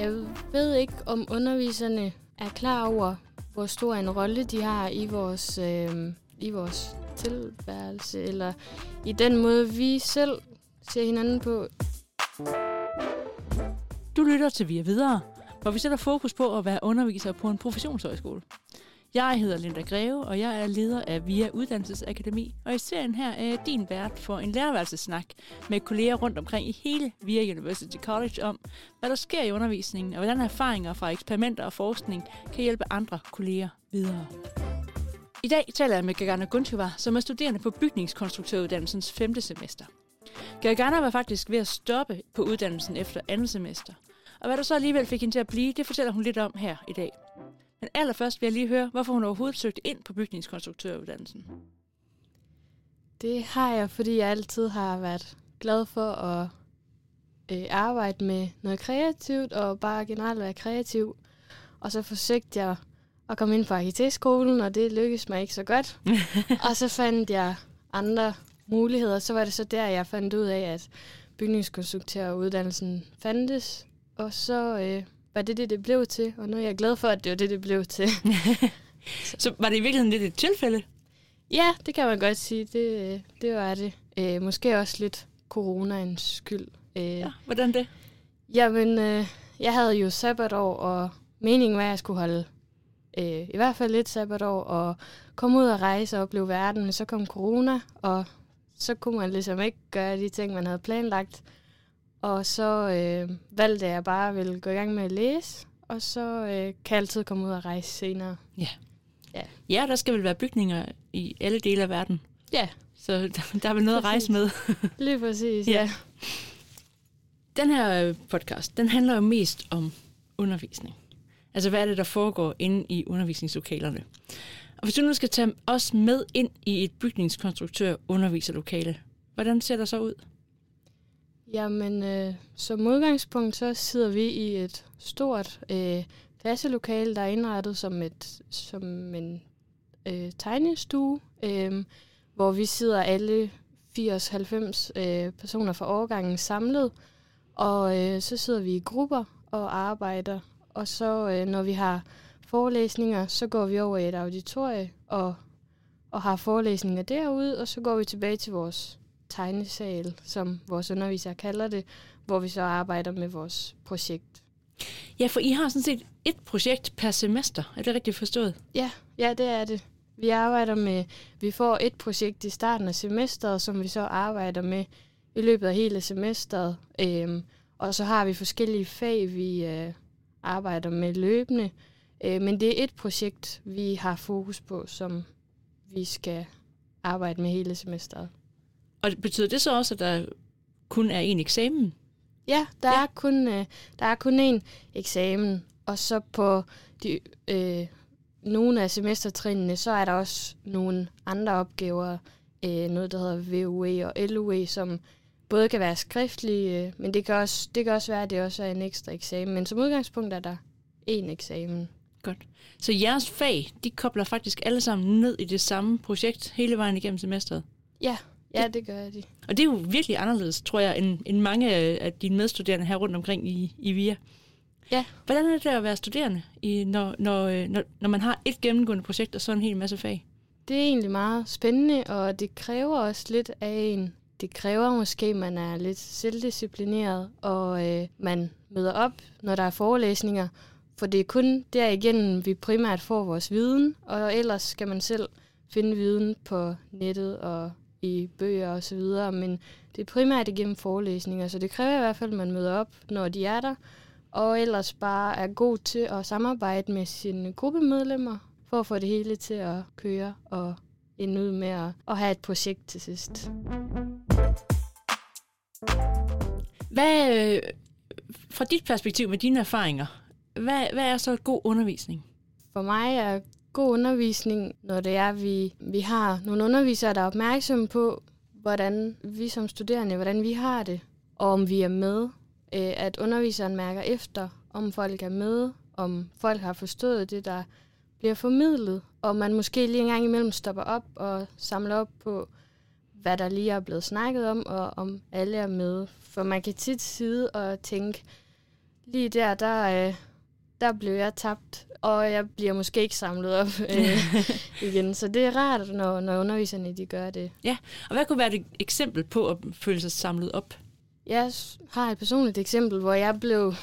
Jeg ved ikke, om underviserne er klar over, hvor stor en rolle de har i vores, øh, i vores tilværelse, eller i den måde, vi selv ser hinanden på. Du lytter til Via Videre, hvor vi sætter fokus på at være underviser på en professionshøjskole. Jeg hedder Linda Greve, og jeg er leder af VIA Uddannelsesakademi, og i serien her er jeg din vært for en lærerværelsesnak med kolleger rundt omkring i hele VIA University College om, hvad der sker i undervisningen, og hvordan erfaringer fra eksperimenter og forskning kan hjælpe andre kolleger videre. I dag taler jeg med Gagana Guntova, som er studerende på bygningskonstruktøruddannelsens 5. semester. Gagana var faktisk ved at stoppe på uddannelsen efter andet semester. Og hvad der så alligevel fik hende til at blive, det fortæller hun lidt om her i dag. Men allerførst vil jeg lige høre, hvorfor hun overhovedet søgte ind på bygningskonstruktøruddannelsen. Det har jeg, fordi jeg altid har været glad for at øh, arbejde med noget kreativt, og bare generelt være kreativ. Og så forsøgte jeg at komme ind på arkitektskolen, og det lykkedes mig ikke så godt. og så fandt jeg andre muligheder. Så var det så der, jeg fandt ud af, at bygningskonstruktøruddannelsen fandtes. Og så øh, var det det, det blev til, og nu er jeg glad for, at det var det, det blev til. Så var det i virkeligheden lidt et tilfælde? ja, det kan man godt sige. Det, øh, det var det. Øh, måske også lidt coronaens skyld. Øh, Ja. Hvordan det? Jamen, øh, jeg havde jo sabbatår, og meningen var, at jeg skulle holde øh, i hvert fald lidt sabbatår og komme ud og rejse og opleve verden. Men så kom corona, og så kunne man ligesom ikke gøre de ting, man havde planlagt. Og så øh, valgte jeg bare at ville gå i gang med at læse, og så øh, kan jeg altid komme ud og rejse senere. Ja, der skal vel være bygninger i alle dele af verden. Ja, Så der, der er vel noget at rejse med. lige præcis. Ja. Ja. Den her øh, podcast, den handler jo mest om undervisning. Altså, hvad er det, der foregår inde i undervisningslokalerne? Og hvis du nu skal tage os med ind i et bygningskonstruktør underviserlokale, hvordan ser det så ud? Jamen, øh, som udgangspunkt, så sidder vi i et stort øh, klasselokale, der er indrettet som, et, som en øh, tegnestue, øh, hvor vi sidder alle 80-90 øh, personer fra årgangen samlet, og øh, så sidder vi i grupper og arbejder, og så øh, når vi har forelæsninger, så går vi over i et auditorie og, og har forelæsninger derude, og så går vi tilbage til vores tegnesal, som vores undervisere kalder det, hvor vi så arbejder med vores projekt. Ja, for I har sådan set et projekt per semester. Er det rigtigt forstået? Ja, ja, det er det. Vi arbejder med, vi får et projekt i starten af semesteret, som vi så arbejder med i løbet af hele semesteret. Øhm, og så har vi forskellige fag, vi øh, arbejder med løbende. Øh, men det er et projekt, vi har fokus på, som vi skal arbejde med hele semesteret. Og betyder det så også, at der kun er en eksamen? Ja, der, Ja. ja. Er kun, øh, der er kun én eksamen, og så på de, øh, nogle af semestertrinene, så er der også nogle andre opgaver, øh, noget der hedder VUE og LUE, som både kan være skriftlige, øh, men det kan, også, det kan også være, at det også er en ekstra eksamen. Men som udgangspunkt er der én eksamen. Godt. Så jeres fag, de kobler faktisk alle sammen ned i det samme projekt hele vejen igennem semesteret? Ja, ja, det gør de. Og det er jo virkelig anderledes, tror jeg, end, end mange af dine medstuderende her rundt omkring i, i VIA. Ja. Hvordan er det at være studerende, i, når, når, øh, når, når man har et gennemgående projekt og så en hel masse fag? Det er egentlig meget spændende, og det kræver også lidt af en. Det kræver måske, at man er lidt selvdisciplineret, og øh, man møder op, når der er forelæsninger. For det er kun derigennem, vi primært får vores viden, og ellers skal man selv finde viden på nettet og i bøger og så videre. Men det er primært igennem forelæsninger, så det kræver i hvert fald, at man møder op, når de er der, og ellers bare er god til at samarbejde med sine gruppemedlemmer, for at få det hele til at køre og ende ud med at, at have et projekt til sidst. Hvad, øh, fra dit perspektiv med dine erfaringer, hvad, hvad er så god undervisning? For mig er god undervisning, når det er, vi, vi har nogle undervisere, der er opmærksomme på, hvordan vi som studerende, hvordan vi har det, og om vi er med. Øh, At underviseren mærker efter, om folk er med, om folk har forstået det, der bliver formidlet, og man måske lige en gang imellem stopper op og samler op på, hvad der lige er blevet snakket om, og om alle er med. For man kan tit sidde og tænke, lige der, der, øh, der blev jeg tabt, og jeg bliver måske ikke samlet op øh, igen. Så det er rart, når, når underviserne de gør det. Ja, og hvad kunne være et eksempel på at føle sig samlet op? Jeg har et personligt eksempel, hvor jeg blev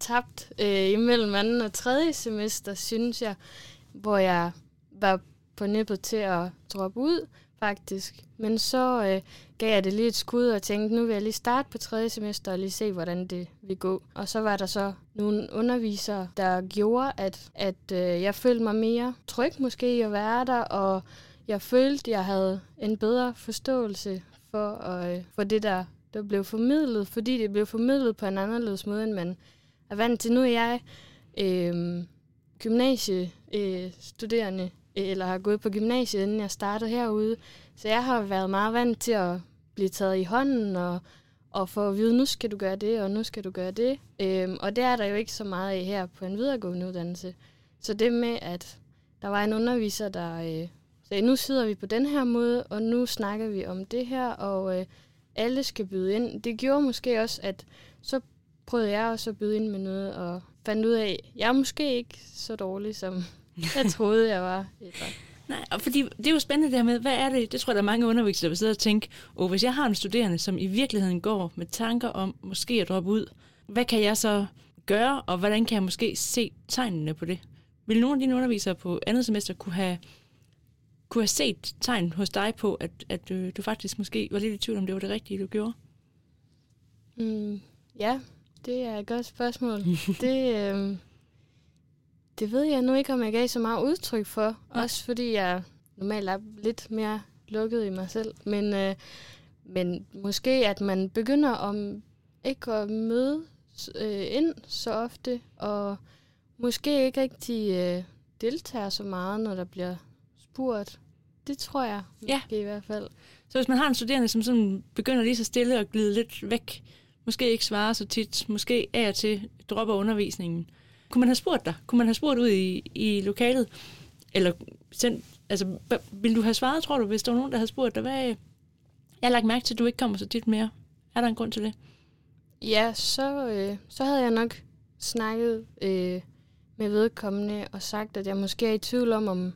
tabt øh, imellem anden og tredje semester, synes jeg, hvor jeg var på nippet til at droppe ud, faktisk. Men så øh, gav jeg det lige et skud og tænkte, nu vil jeg lige starte på tredje semester og lige se, hvordan det vil gå. Og så var der så nogle undervisere, der gjorde, at, at øh, jeg følte mig mere tryg måske i at være der, og jeg følte, jeg havde en bedre forståelse for, øh, for det, der, der blev formidlet, fordi det blev formidlet på en anderledes måde, end man er vant til. Nu er jeg øh, gymnasiestuderende, øh, eller har gået på gymnasiet, inden jeg startede herude. Så jeg har været meget vant til at blive taget i hånden og, og få at vide, nu skal du gøre det, og nu skal du gøre det. Øhm, og det er der jo ikke så meget af her på en videregående uddannelse. Så det med, at der var en underviser, der øh, sagde, nu sidder vi på den her måde, og nu snakker vi om det her, og øh, alle skal byde ind. Det gjorde måske også, at så prøvede jeg også at byde ind med noget, og fandt ud af, at jeg er måske ikke så dårlig, som jeg troede, jeg var. Nej, og fordi det er jo spændende det her med, hvad er det? Det tror jeg, der er mange undervisere, der vil sidde og tænke, og hvis jeg har en studerende, som i virkeligheden går med tanker om måske at droppe ud, hvad kan jeg så gøre, og hvordan kan jeg måske se tegnene på det? Vil nogle af dine undervisere på andet semester kunne have, kunne have set tegn hos dig på, at, at du, du faktisk måske var lidt i tvivl om, det var det rigtige, du gjorde? Mm, ja, det er et godt spørgsmål. det, øh, det ved jeg nu ikke, om jeg gav så meget udtryk for. Ja. Også fordi jeg normalt er lidt mere lukket i mig selv. Men, øh, men måske, at man begynder om ikke at møde øh, ind så ofte, og måske ikke rigtig øh, deltager så meget, når der bliver spurgt. Det tror jeg ja. i hvert fald. Så hvis man har en studerende, som sådan begynder lige så stille at glide lidt væk, måske ikke svarer så tit, måske af og til dropper undervisningen, kunne man have spurgt dig? Kunne man have spurgt ud i, i lokalet? Eller sendt, altså, vil du have svaret, tror du, hvis der var nogen, der havde spurgt dig, hvad, jeg har lagt mærke til, at du ikke kommer så tit mere. Er der en grund til det? Ja, så, øh, så havde jeg nok snakket øh, med vedkommende og sagt, at jeg måske er i tvivl om, om,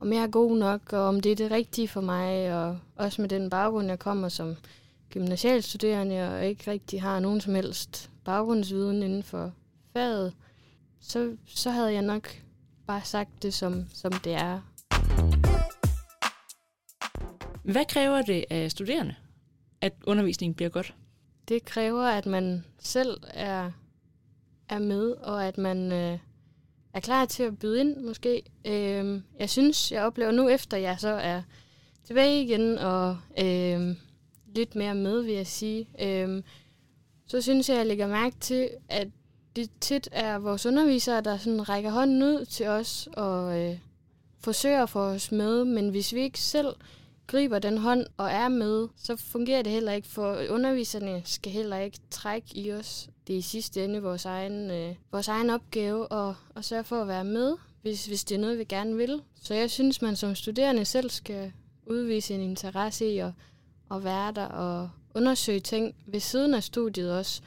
om jeg er god nok, og om det er det rigtige for mig, og også med den baggrund, jeg kommer som gymnasialstuderende, og ikke rigtig har nogen som helst baggrundsviden inden for faget så, så havde jeg nok bare sagt det, som, som det er. Hvad kræver det af studerende, at undervisningen bliver godt? Det kræver, at man selv er, er med, og at man øh, er klar til at byde ind, måske. Øh, jeg synes, jeg oplever nu, efter jeg så er tilbage igen og øh, lidt mere med, vil jeg sige, øh, så synes jeg, jeg lægger mærke til, at det tit er vores undervisere, der sådan rækker hånden ud til os og øh, forsøger at få os med, men hvis vi ikke selv griber den hånd og er med, så fungerer det heller ikke, for underviserne skal heller ikke trække i os. Det er i sidste ende vores egen, øh, vores egen opgave at, at sørge for at være med, hvis, hvis det er noget, vi gerne vil. Så jeg synes, man som studerende selv skal udvise en interesse i at, at være der og undersøge ting ved siden af studiet også.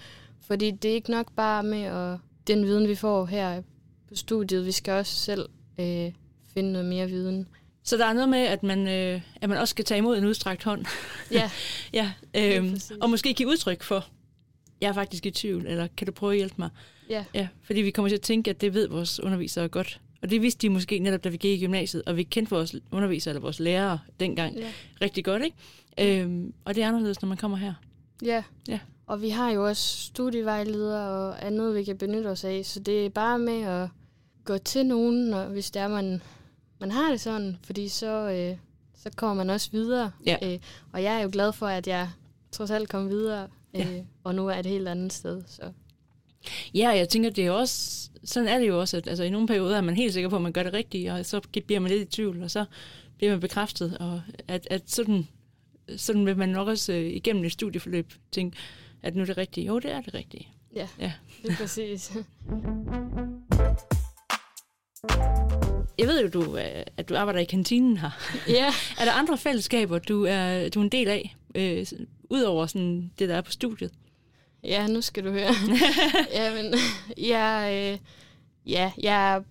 Fordi det er ikke nok bare med at, den viden, vi får her på studiet. Vi skal også selv øh, finde noget mere viden. Så der er noget med, at man, øh, at man også skal tage imod en udstrakt hånd. Ja. ja øh, og måske give udtryk for, jeg er faktisk i tvivl, eller kan du prøve at hjælpe mig? Ja. ja. Fordi vi kommer til at tænke, at det ved vores undervisere godt. Og det vidste de måske netop, da vi gik i gymnasiet, og vi kendte vores undervisere eller vores lærere dengang ja. rigtig godt. ikke? Øhm, og det er anderledes, når man kommer her. Ja. ja. Og vi har jo også studievejledere og andet, vi kan benytte os af, så det er bare med at gå til nogen, når, hvis det er, man, man har det sådan, fordi så, øh, så kommer man også videre. Ja. Øh, og jeg er jo glad for, at jeg trods alt kom videre, øh, ja. og nu er et helt andet sted. Så. Ja, jeg tænker, det er også, sådan er det jo også, at altså, i nogle perioder er man helt sikker på, at man gør det rigtigt, og så bliver man lidt i tvivl, og så bliver man bekræftet, og at, at sådan, sådan vil man nok også øh, igennem et studieforløb tænke, at nu er det rigtige. Jo, det er det rigtige. Ja, ja. det er præcis. Jeg ved jo, du, øh, at du arbejder i kantinen her. Ja. er der andre fællesskaber, du er, du er en del af, øh, udover sådan det, der er på studiet? Ja, nu skal du høre. Jamen, jeg, øh, ja, jeg er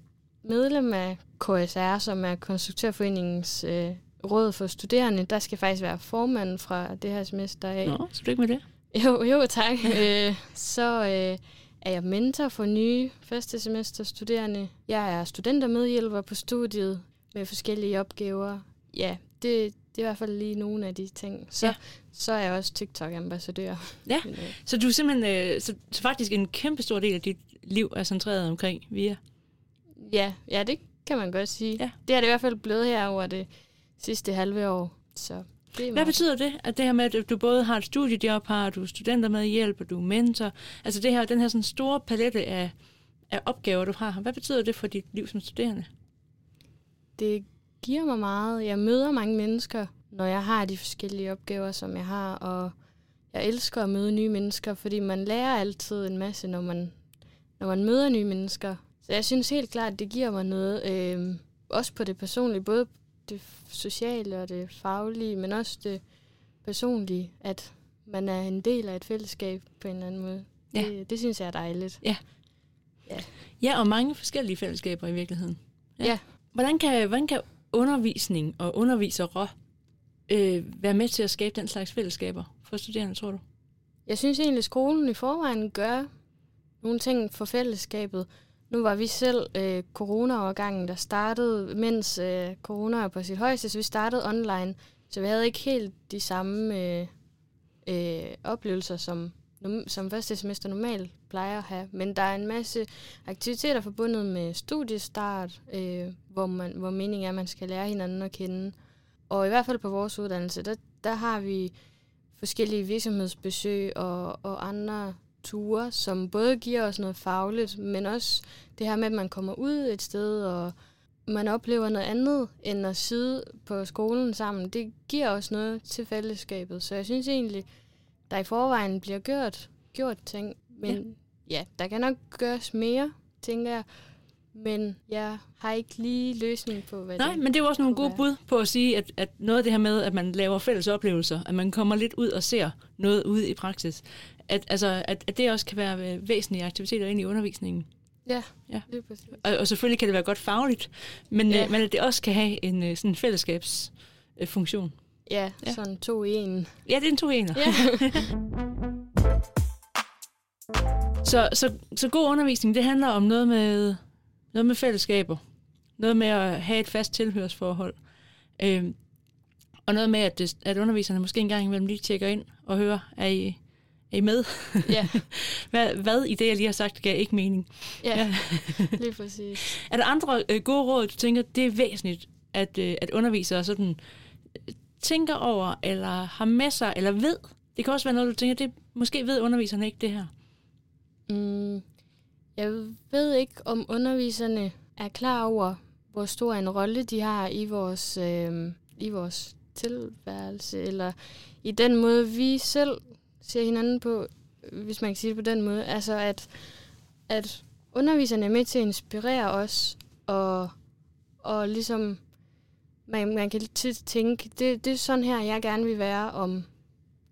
medlem af KSR, som er Konstruktørforeningens øh, råd for studerende. Der skal faktisk være formand fra det her semester af. Nå, så ikke med det. Jo, jo tak. øh, så øh, er jeg mentor for nye første semester studerende. Jeg er studentermedhjælper på studiet med forskellige opgaver. Ja, det, det er i hvert fald lige nogle af de ting. Så, ja. så er jeg også TikTok-ambassadør. Ja, Men, øh, så du er simpelthen, øh, så, så faktisk en kæmpe stor del af dit liv er centreret omkring VIA. ja, ja, det kan man godt sige. Ja. Det er det i hvert fald blevet her over det sidste halve år. Så det Hvad betyder det, at det her med, at du både har et studiejob, har du studenter med hjælp, og du er mentor, altså det her, den her sådan store palette af, af opgaver, du har, hvad betyder det for dit liv som studerende? Det giver mig meget. Jeg møder mange mennesker, når jeg har de forskellige opgaver, som jeg har, og jeg elsker at møde nye mennesker, fordi man lærer altid en masse, når man, når man møder nye mennesker. Så jeg synes helt klart, at det giver mig noget, øh, også på det personlige, både det sociale og det faglige, men også det personlige, at man er en del af et fællesskab på en eller anden måde. Ja. Det, det synes jeg er dejligt. Ja, og mange forskellige fællesskaber i virkeligheden. Ja. Hvordan kan, hvordan kan undervisning og undervisere øh, være med til at skabe den slags fællesskaber for studerende, tror du? Jeg synes egentlig, at skolen i forvejen gør nogle ting for fællesskabet. Nu var vi selv øh, corona-årgangen, der startede, mens øh, corona er på sit højeste, så vi startede online. Så vi havde ikke helt de samme øh, øh, oplevelser, som, som første semester normalt plejer at have. Men der er en masse aktiviteter forbundet med studiestart, øh, hvor, man, hvor meningen er, at man skal lære hinanden at kende. Og i hvert fald på vores uddannelse, der, der har vi forskellige virksomhedsbesøg og, og andre ture, som både giver os noget fagligt, men også det her med, at man kommer ud et sted, og man oplever noget andet, end at sidde på skolen sammen. Det giver også noget til fællesskabet. Så jeg synes egentlig, der i forvejen bliver gjort, gjort ting. Men ja. ja, der kan nok gøres mere, tænker jeg. Men jeg har ikke lige løsning på, hvad Nej, det men det er jo også nogle gode bud på at sige, at, at noget af det her med, at man laver fælles oplevelser, at man kommer lidt ud og ser noget ude i praksis, at, altså, at, at det også kan være øh, væsentlige aktiviteter ind i undervisningen. Ja, Ja. lige præcis. Og, og selvfølgelig kan det være godt fagligt, men, Ja. ja. men at det også kan have en øh, sådan fællesskabsfunktion. Ja, Ja. ja, sådan to i en. Ja, det er en to ener. Ja. Så, så, så god undervisning, det handler om noget med, noget med fællesskaber. Noget med at have et fast tilhørsforhold. Øhm, og noget med, at, det, at underviserne måske en gang imellem lige tjekker ind og hører, er I, er I med? ja, Hvad, hvad i det, jeg lige har sagt, gav ikke mening. ja, lige præcis. Er der andre øh, gode råd, du tænker, det er væsentligt, at, øh, at undervisere sådan øh, tænker over, eller har med sig, eller ved? Det kan også være noget, du tænker, det måske ved underviserne ikke det her. Mm, jeg ved ikke, om underviserne er klar over, hvor stor en rolle de har i vores, øh, i vores tilværelse, eller i den måde, vi selv ser hinanden på, hvis man kan sige det på den måde. Altså, at, at underviserne er med til at inspirere os, og, og ligesom, man, man kan tit tænke, det, det er sådan her, jeg gerne vil være om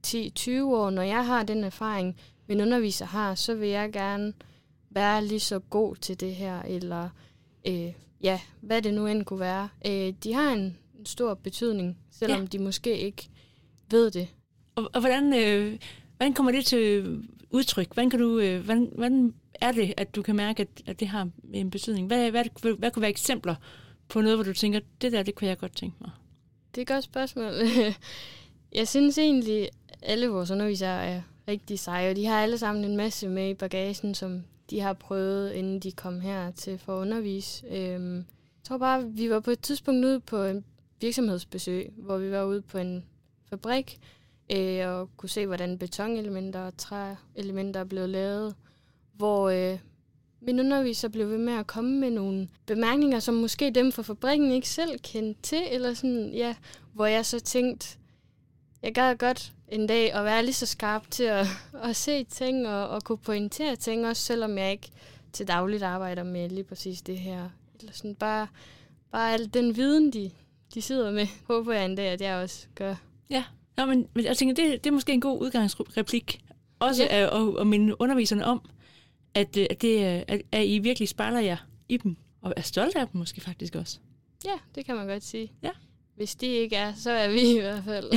10-20 år, når jeg har den erfaring, min underviser har, så vil jeg gerne være lige så god til det her, eller øh, ja, hvad det nu end kunne være. Øh, de har en stor betydning, selvom Ja. de måske ikke ved det. Og, og hvordan, øh, hvordan kommer det til udtryk? Hvordan, kan du, øh, hvordan, hvordan er det, at du kan mærke, at, at det har en betydning? Hvad, hvad, hvad, hvad kunne være eksempler på noget, hvor du tænker, det der, det kunne jeg godt tænke mig? Det er et godt spørgsmål. jeg synes egentlig, alle vores undervisere er rigtig seje, og de har alle sammen en masse med i bagagen, som de har prøvet, inden de kom her til for at undervise. Øhm, jeg tror bare, vi var på et tidspunkt ude på en virksomhedsbesøg, hvor vi var ude på en fabrik, øh, og kunne se, hvordan betonelementer og træelementer er blevet lavet, hvor øh, min underviser blev ved med at komme med nogle bemærkninger, som måske dem fra fabrikken ikke selv kendte til, eller sådan, ja, hvor jeg så tænkte, jeg gad godt en dag at være lige så skarp til at, at se ting og, og kunne pointere ting, også selvom jeg ikke til dagligt arbejder med lige præcis det her. Eller sådan bare, bare al den viden, de, de sidder med, håber jeg en dag, at jeg også gør. Ja, Nå, men, jeg tænker, det, det er måske en god udgangsreplik Også Ja. at, at, at minde underviserne om, at, øh, at, det, er- at, at I virkelig spejler jer i dem, og er stolte af dem måske faktisk også. Ja, det kan man godt sige. Ja. Hvis de ikke er, så er vi i hvert fald.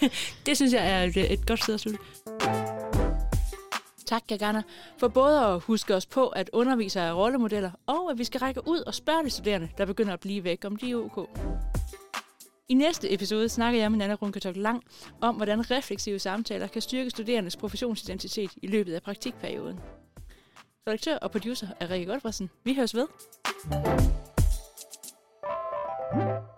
Det synes jeg er et, et godt sted at slutte. Tak, Gagana, for både at huske os på, at undervisere er rollemodeller, og at vi skal række ud og spørge de studerende, der begynder at blive væk, om de er OK. I næste episode snakker jeg med Nana Runketok Lang om, hvordan refleksive samtaler kan styrke studerendes professionsidentitet i løbet af praktikperioden. Redaktør og producer er Rikke Godfredsen. Vi høres ved. thank you